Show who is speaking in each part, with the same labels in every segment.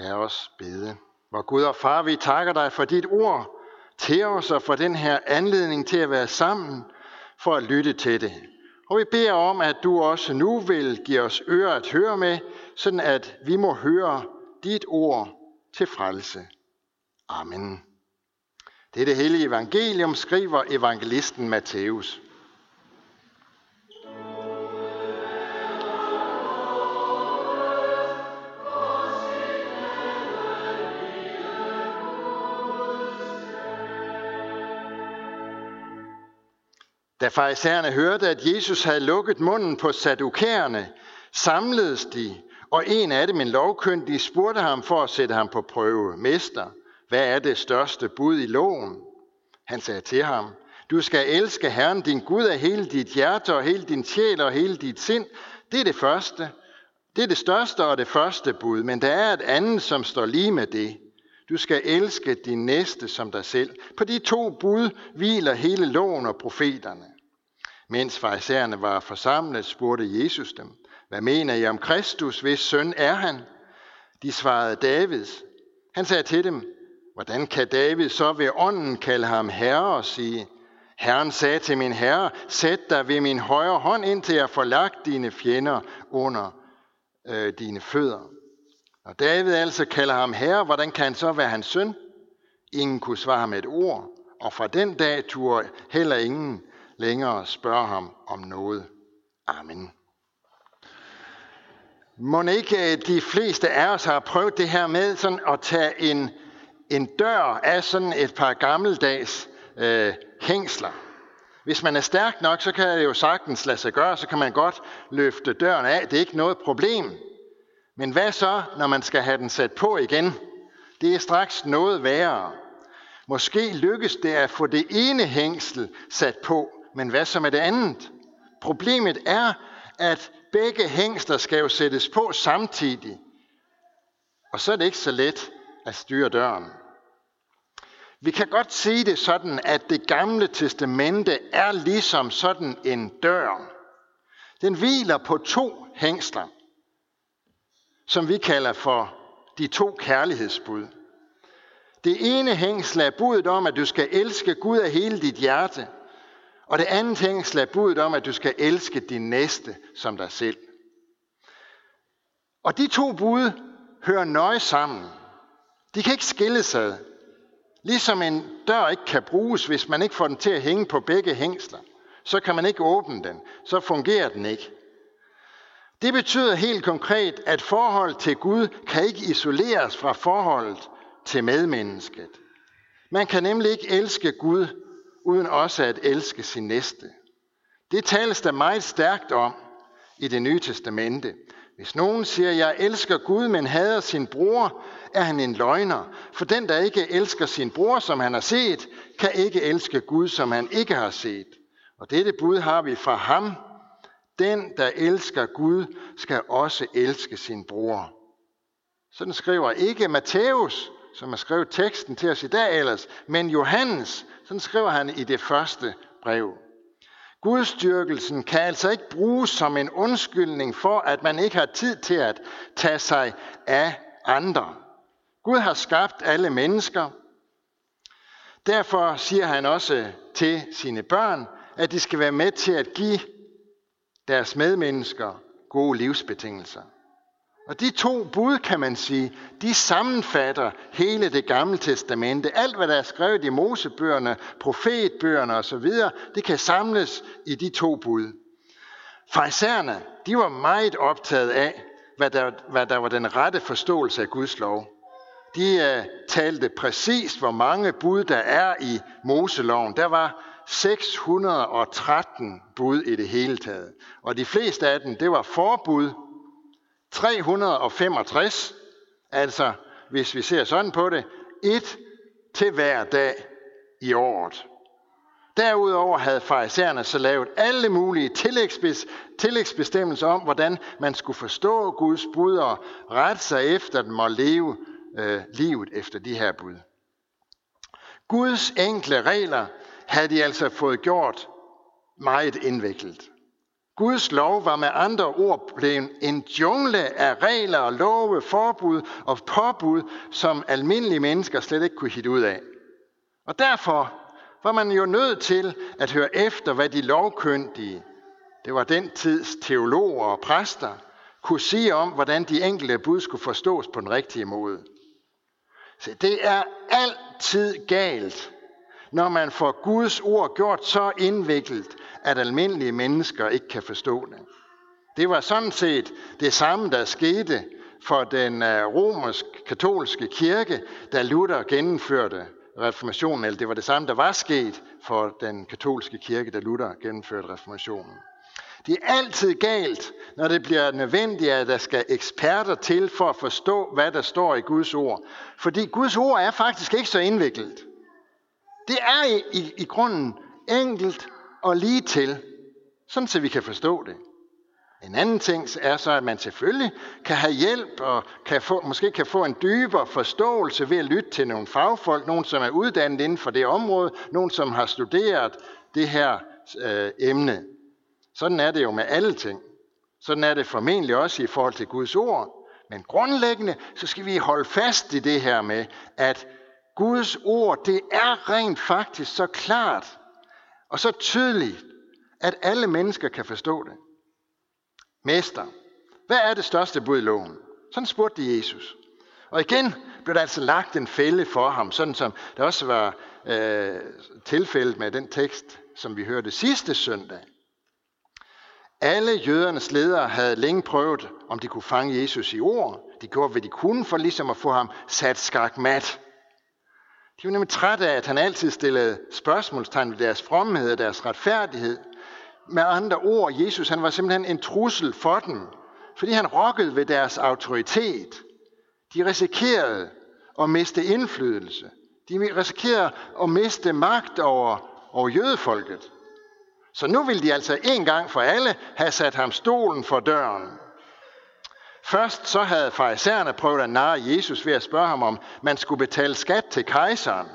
Speaker 1: Lad os bede. Hvor Gud og Far, vi takker dig for dit ord til os og for den her anledning til at være sammen for at lytte til det. Og vi beder om, at du også nu vil give os ører at høre med, sådan at vi må høre dit ord til frelse. Amen. Det er det hellige evangelium, skriver evangelisten Matthæus. Da farisæerne hørte, at Jesus havde lukket munden på sadukærerne, samledes de, og en af dem, en lovkyndig, spurgte ham for at sætte ham på prøve. Mester, hvad er det største bud i loven? Han sagde til ham, du skal elske Herren din Gud af hele dit hjerte og hele din sjæl og hele dit sind. Det er det første. Det er det største og det første bud, men der er et andet, som står lige med det. Du skal elske din næste som dig selv. På de to bud hviler hele loven og profeterne. Mens farisæerne var forsamlet, spurgte Jesus dem, hvad mener I om Kristus, hvis søn er han? De svarede Davids. Han sagde til dem, hvordan kan David så ved ånden kalde ham herre og sige, Herren sagde til min herre, sæt dig ved min højre hånd, indtil jeg får lagt dine fjender under øh, dine fødder. Og David altså kalder ham herre, hvordan kan han så være hans søn? Ingen kunne svare med et ord, og fra den dag turde heller ingen længere spørge ham om noget. Amen. Må ikke de fleste af os har prøvet det her med sådan at tage en, en dør af sådan et par gammeldags øh, hængsler. Hvis man er stærk nok, så kan det jo sagtens lade sig gøre, så kan man godt løfte døren af. Det er ikke noget problem. Men hvad så, når man skal have den sat på igen? Det er straks noget værre. Måske lykkes det at få det ene hængsel sat på, men hvad så med det andet? Problemet er, at begge hængsler skal jo sættes på samtidig. Og så er det ikke så let at styre døren. Vi kan godt sige det sådan, at det gamle testamente er ligesom sådan en dør. Den hviler på to hængsler som vi kalder for de to kærlighedsbud. Det ene hængsel er budet om, at du skal elske Gud af hele dit hjerte. Og det andet ting, slap budet om, at du skal elske din næste som dig selv. Og de to bud hører nøje sammen. De kan ikke skille sig. Ligesom en dør ikke kan bruges, hvis man ikke får den til at hænge på begge hængsler. Så kan man ikke åbne den. Så fungerer den ikke. Det betyder helt konkret, at forhold til Gud kan ikke isoleres fra forholdet til medmennesket. Man kan nemlig ikke elske Gud, uden også at elske sin næste. Det tales der meget stærkt om i det nye testamente. Hvis nogen siger, jeg elsker Gud, men hader sin bror, er han en løgner. For den, der ikke elsker sin bror, som han har set, kan ikke elske Gud, som han ikke har set. Og dette bud har vi fra ham, den, der elsker Gud, skal også elske sin bror. Sådan skriver ikke Matthæus, som har skrevet teksten til os i dag ellers, men Johannes, sådan skriver han i det første brev. Gudstyrkelsen kan altså ikke bruges som en undskyldning for, at man ikke har tid til at tage sig af andre. Gud har skabt alle mennesker. Derfor siger han også til sine børn, at de skal være med til at give deres medmennesker gode livsbetingelser. Og de to bud, kan man sige, de sammenfatter hele det gamle testamente. Alt, hvad der er skrevet i Mosebøgerne, profetbøgerne osv., det kan samles i de to bud. Farisæerne, de var meget optaget af, hvad der, hvad der var den rette forståelse af Guds lov. De uh, talte præcist, hvor mange bud der er i Moseloven. Der var 613 bud i det hele taget. Og de fleste af dem, det var forbud. 365, altså hvis vi ser sådan på det, et til hver dag i året. Derudover havde farisæerne så lavet alle mulige tillægsbes, tillægsbestemmelser om, hvordan man skulle forstå Guds bud og rette sig efter dem og leve øh, livet efter de her bud. Guds enkle regler havde de altså fået gjort meget indviklet. Guds lov var med andre ord blevet en jungle af regler og love, forbud og påbud, som almindelige mennesker slet ikke kunne hitte ud af. Og derfor var man jo nødt til at høre efter, hvad de lovkyndige, det var den tids teologer og præster, kunne sige om, hvordan de enkelte bud skulle forstås på den rigtige måde. Så det er altid galt, når man får Guds ord gjort så indviklet, at almindelige mennesker ikke kan forstå det. Det var sådan set det samme, der skete for den øh, romersk-katolske kirke, da Luther gennemførte reformationen, eller det var det samme, der var sket for den katolske kirke, da Luther gennemførte reformationen. Det er altid galt, når det bliver nødvendigt, at der skal eksperter til for at forstå, hvad der står i Guds ord. Fordi Guds ord er faktisk ikke så indviklet. Det er i, i, i grunden enkelt og lige til, sådan så vi kan forstå det. En anden ting er så, at man selvfølgelig kan have hjælp og kan få, måske kan få en dybere forståelse ved at lytte til nogle fagfolk, nogen som er uddannet inden for det område, nogen som har studeret det her øh, emne. Sådan er det jo med alle ting. Sådan er det formentlig også i forhold til Guds ord. Men grundlæggende, så skal vi holde fast i det her med, at Guds ord, det er rent faktisk så klart og så tydeligt, at alle mennesker kan forstå det. Mester, hvad er det største bud i loven? Sådan spurgte de Jesus. Og igen blev der altså lagt en fælde for ham, sådan som der også var øh, tilfældet med den tekst, som vi hørte sidste søndag. Alle jødernes ledere havde længe prøvet, om de kunne fange Jesus i ord. De gjorde, hvad de kunne for ligesom at få ham sat skakmat. De var nemlig trætte af, at han altid stillede spørgsmålstegn ved deres fromhed og deres retfærdighed. Med andre ord, Jesus han var simpelthen en trussel for dem, fordi han rokkede ved deres autoritet. De risikerede at miste indflydelse. De risikerede at miste magt over, over jødefolket. Så nu vil de altså en gang for alle have sat ham stolen for døren. Først så havde farisæerne prøvet at narre Jesus ved at spørge ham, om man skulle betale skat til kejseren.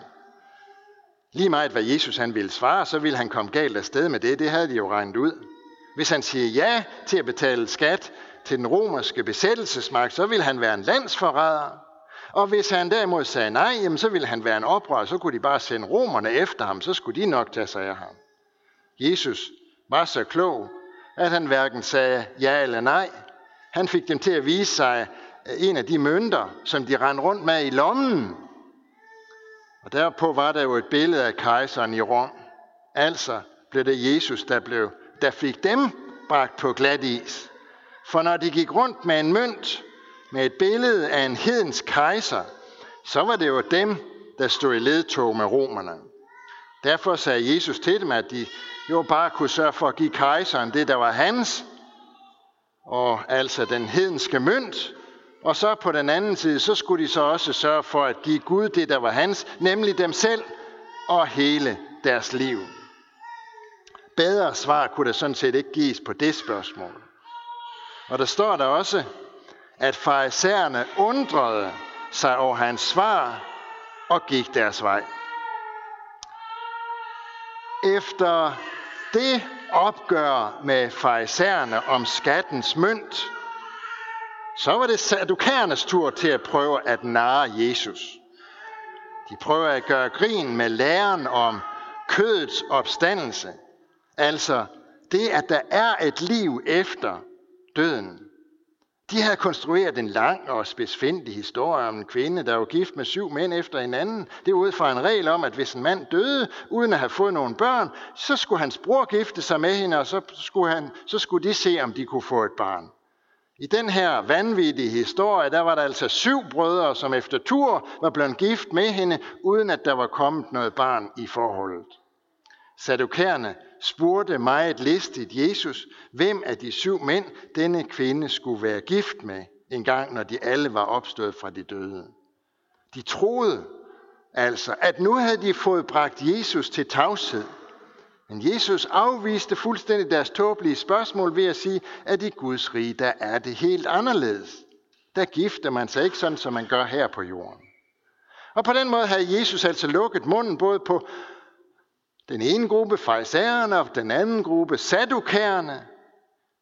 Speaker 1: Lige meget hvad Jesus han ville svare, så ville han komme galt afsted med det. Det havde de jo regnet ud. Hvis han siger ja til at betale skat til den romerske besættelsesmagt, så ville han være en landsforræder. Og hvis han derimod sagde nej, jamen så ville han være en oprør, så kunne de bare sende romerne efter ham, så skulle de nok tage sig af ham. Jesus var så klog, at han hverken sagde ja eller nej. Han fik dem til at vise sig øh, en af de mønter, som de rendte rundt med i lommen. Og derpå var der jo et billede af kejseren i Rom. Altså blev det Jesus, der, blev, der fik dem bragt på glat is. For når de gik rundt med en mønt, med et billede af en hedens kejser, så var det jo dem, der stod i ledtog med romerne. Derfor sagde Jesus til dem, at de jo bare kunne sørge for at give kejseren det, der var hans, og altså den hedenske mønt, og så på den anden side, så skulle de så også sørge for at give Gud det, der var hans, nemlig dem selv og hele deres liv. Bedre svar kunne der sådan set ikke gives på det spørgsmål. Og der står der også, at farisæerne undrede sig over hans svar og gik deres vej. Efter det opgør med farisæerne om skattens mønt, så var det sadukærernes tur til at prøve at narre Jesus. De prøver at gøre grin med læren om kødets opstandelse. Altså det, at der er et liv efter døden. De havde konstrueret en lang og spidsfindig historie om en kvinde, der var gift med syv mænd efter hinanden. Det ud fra en regel om, at hvis en mand døde, uden at have fået nogle børn, så skulle hans bror gifte sig med hende, og så skulle, han, så skulle de se, om de kunne få et barn. I den her vanvittige historie, der var der altså syv brødre, som efter tur var blevet gift med hende, uden at der var kommet noget barn i forholdet. Sadukærerne spurgte meget listigt Jesus, hvem af de syv mænd denne kvinde skulle være gift med, en gang når de alle var opstået fra de døde. De troede altså, at nu havde de fået bragt Jesus til tavshed. Men Jesus afviste fuldstændig deres tåbelige spørgsmål ved at sige, at i Guds rige, der er det helt anderledes. Der gifter man sig ikke sådan, som man gør her på jorden. Og på den måde havde Jesus altså lukket munden både på den ene gruppe farisæerne og den anden gruppe sadukærerne.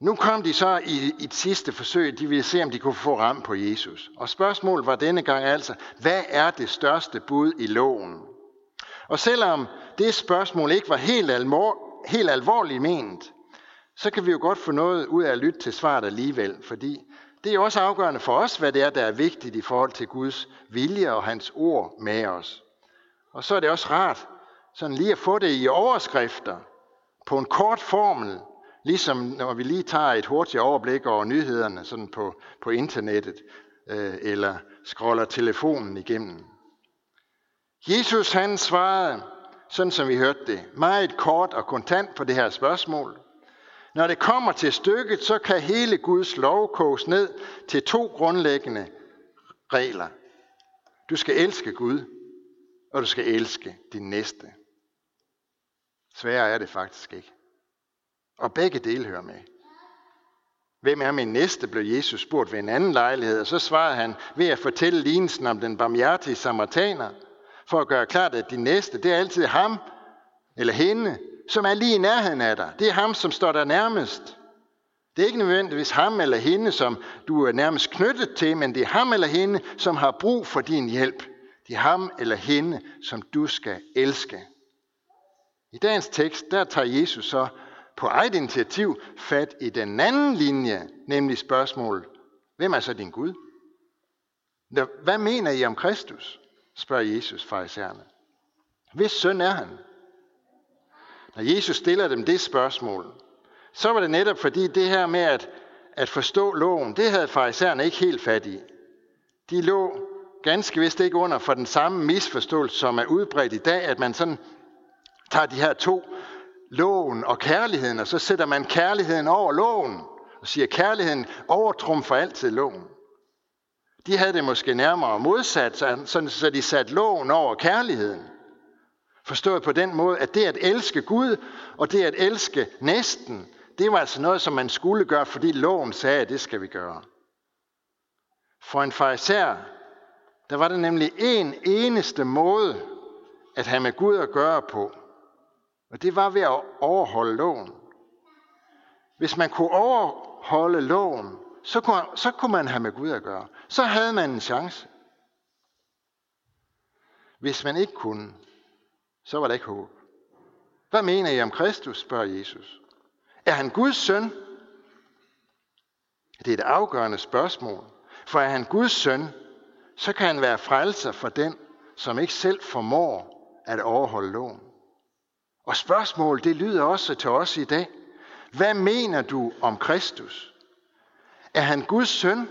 Speaker 1: Nu kom de så i, i et sidste forsøg, de ville se, om de kunne få ram på Jesus. Og spørgsmålet var denne gang altså, hvad er det største bud i loven? Og selvom det spørgsmål ikke var helt, almor, helt alvorligt ment, så kan vi jo godt få noget ud af at lytte til svaret alligevel, fordi det er også afgørende for os, hvad det er, der er vigtigt i forhold til Guds vilje og hans ord med os. Og så er det også rart sådan lige at få det i overskrifter på en kort formel, ligesom når vi lige tager et hurtigt overblik over nyhederne sådan på, på internettet, øh, eller scroller telefonen igennem. Jesus han svarede, sådan som vi hørte det, meget kort og kontant på det her spørgsmål. Når det kommer til stykket, så kan hele Guds lov koges ned til to grundlæggende regler. Du skal elske Gud, og du skal elske din næste. Sværere er det faktisk ikke. Og begge dele hører med. Hvem er min næste, blev Jesus spurgt ved en anden lejlighed, og så svarede han ved at fortælle lignelsen om den barmhjertige samaritaner, for at gøre klart, at din næste, det er altid ham eller hende, som er lige i nærheden af dig. Det er ham, som står der nærmest. Det er ikke nødvendigvis ham eller hende, som du er nærmest knyttet til, men det er ham eller hende, som har brug for din hjælp. Det er ham eller hende, som du skal elske. I dagens tekst, der tager Jesus så på eget initiativ fat i den anden linje, nemlig spørgsmålet, hvem er så din Gud? Hvad mener I om Kristus? spørger Jesus farisæerne. Hvis søn er han? Når Jesus stiller dem det spørgsmål, så var det netop fordi det her med at, at forstå loven, det havde farisæerne ikke helt fat i. De lå ganske vist ikke under for den samme misforståelse, som er udbredt i dag, at man sådan tager de her to, loven og kærligheden, og så sætter man kærligheden over loven, og siger, kærligheden overtrumfer altid loven. De havde det måske nærmere modsat, sådan så de satte loven over kærligheden. Forstået på den måde, at det at elske Gud og det at elske næsten, det var altså noget, som man skulle gøre, fordi loven sagde, at det skal vi gøre. For en farisær, der var det nemlig en eneste måde at have med Gud at gøre på. Og det var ved at overholde loven. Hvis man kunne overholde loven, så kunne, så kunne man have med Gud at gøre. Så havde man en chance. Hvis man ikke kunne, så var der ikke håb. Hvad mener I om Kristus, spørger Jesus. Er han Guds søn? Det er et afgørende spørgsmål. For er han Guds søn, så kan han være frelser for den, som ikke selv formår at overholde loven. Og spørgsmålet, det lyder også til os i dag. Hvad mener du om Kristus? Er han Guds søn?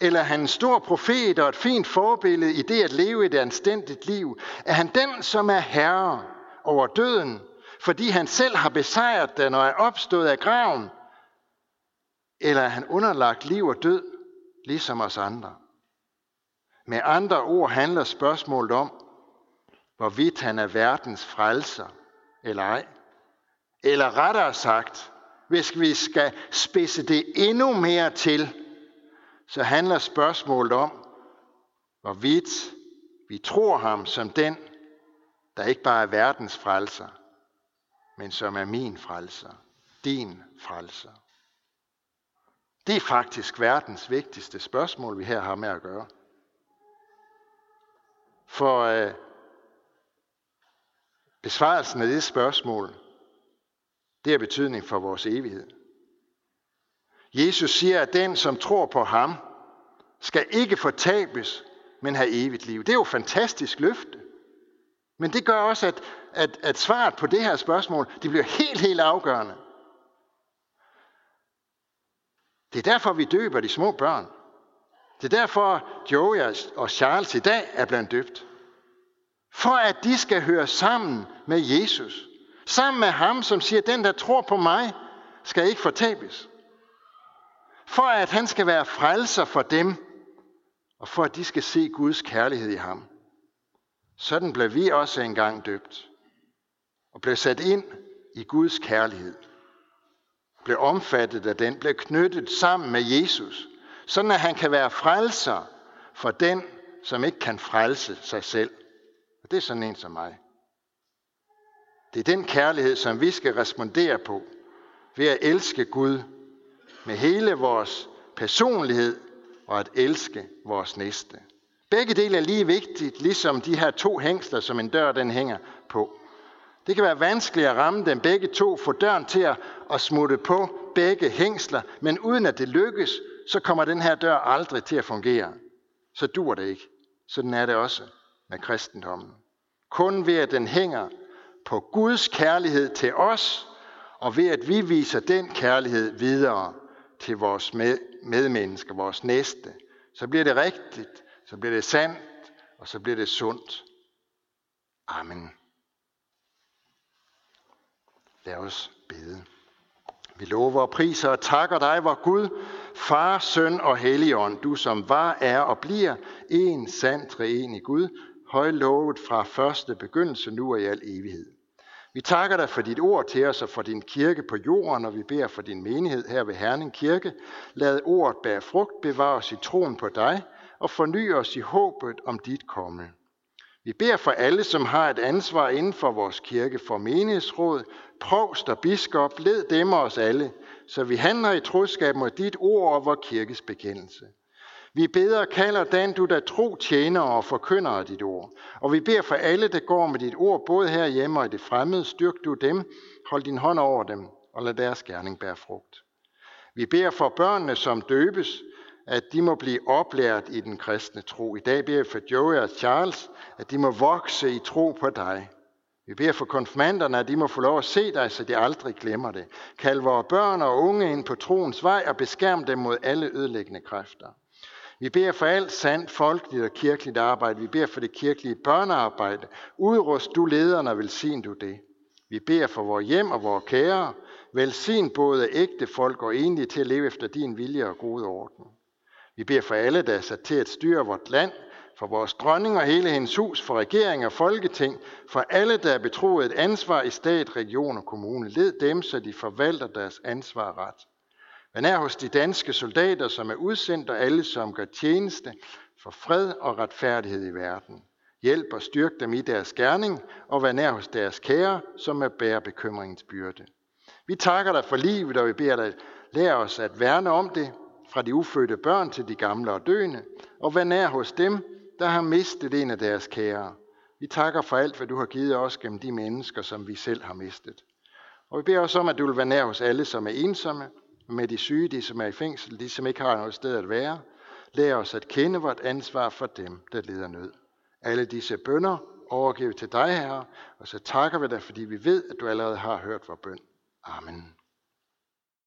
Speaker 1: Eller er han en stor profet og et fint forbillede i det at leve et anstændigt liv? Er han den, som er herre over døden, fordi han selv har besejret den og er opstået af graven? Eller er han underlagt liv og død, ligesom os andre? Med andre ord handler spørgsmålet om, hvorvidt han er verdens frelser eller ej. Eller rettere sagt, hvis vi skal spidse det endnu mere til, så handler spørgsmålet om, hvorvidt vi tror ham som den, der ikke bare er verdens frelser, men som er min frelser, din frelser. Det er faktisk verdens vigtigste spørgsmål, vi her har med at gøre. For øh, Besvarelsen af det spørgsmål, det har betydning for vores evighed. Jesus siger, at den, som tror på ham, skal ikke fortabes, men have evigt liv. Det er jo et fantastisk løfte. Men det gør også, at, at, at svaret på det her spørgsmål, det bliver helt, helt afgørende. Det er derfor, vi døber de små børn. Det er derfor, Joey og Charles i dag er blandt døbt. For at de skal høre sammen med Jesus. Sammen med ham, som siger, den der tror på mig, skal ikke fortabes. For at han skal være frelser for dem, og for at de skal se Guds kærlighed i ham. Sådan blev vi også engang døbt, og blev sat ind i Guds kærlighed. Blev omfattet af den, blev knyttet sammen med Jesus, sådan at han kan være frelser for den, som ikke kan frelse sig selv. Det er sådan en som mig. Det er den kærlighed, som vi skal respondere på ved at elske Gud med hele vores personlighed og at elske vores næste. Begge dele er lige vigtigt, ligesom de her to hængsler, som en dør den hænger på. Det kan være vanskeligt at ramme dem begge to, få døren til at smutte på begge hængsler, men uden at det lykkes, så kommer den her dør aldrig til at fungere. Så dur det ikke. Sådan er det også med kristendommen. Kun ved at den hænger på Guds kærlighed til os, og ved at vi viser den kærlighed videre til vores medmennesker, vores næste, så bliver det rigtigt, så bliver det sandt, og så bliver det sundt. Amen. Lad os bede. Vi lover og priser og takker dig, vor Gud, Far, Søn og Helligånd, du som var, er og bliver en sand i Gud, højlovet fra første begyndelse nu og i al evighed. Vi takker dig for dit ord til os og for din kirke på jorden, og vi beder for din menighed her ved Herning Kirke. Lad ordet bære frugt, bevare os i troen på dig og forny os i håbet om dit komme. Vi beder for alle, som har et ansvar inden for vores kirke, for menighedsråd, provst og biskop, led dem og os alle, så vi handler i troskab mod dit ord og vores kirkes bekendelse. Vi beder og kalder den, du der tro tjener og forkynder af dit ord. Og vi beder for alle, der går med dit ord, både herhjemme og i det fremmede. Styrk du dem, hold din hånd over dem, og lad deres gerning bære frugt. Vi beder for børnene, som døbes, at de må blive oplært i den kristne tro. I dag beder vi for Joey og Charles, at de må vokse i tro på dig. Vi beder for konfirmanderne, at de må få lov at se dig, så de aldrig glemmer det. Kald vores børn og unge ind på troens vej og beskærm dem mod alle ødelæggende kræfter. Vi beder for alt sandt folkeligt og kirkeligt arbejde. Vi beder for det kirkelige børnearbejde. Udrust du lederne og velsign du det. Vi beder for vores hjem og vores kære. Velsign både ægte folk og enlige til at leve efter din vilje og gode orden. Vi beder for alle, der er sat til at styre vort land, for vores dronning og hele hendes hus, for regering og folketing, for alle, der er betroet et ansvar i stat, region og kommune. Led dem, så de forvalter deres ansvar ret. Vær er hos de danske soldater, som er udsendt, og alle, som gør tjeneste for fred og retfærdighed i verden. Hjælp og styrk dem i deres gerning, og vær nær hos deres kære, som er bærer bekymringens byrde. Vi takker dig for livet, og vi beder dig, lær os at værne om det, fra de ufødte børn til de gamle og døende, og vær nær hos dem, der har mistet en af deres kære. Vi takker for alt, hvad du har givet os gennem de mennesker, som vi selv har mistet. Og vi beder os om, at du vil være nær hos alle, som er ensomme, med de syge, de som er i fængsel, de som ikke har noget sted at være. Lær os at kende vort ansvar for dem, der lider nød. Alle disse bønder overgiver til dig, Herre, og så takker vi dig, fordi vi ved, at du allerede har hørt vores bøn. Amen.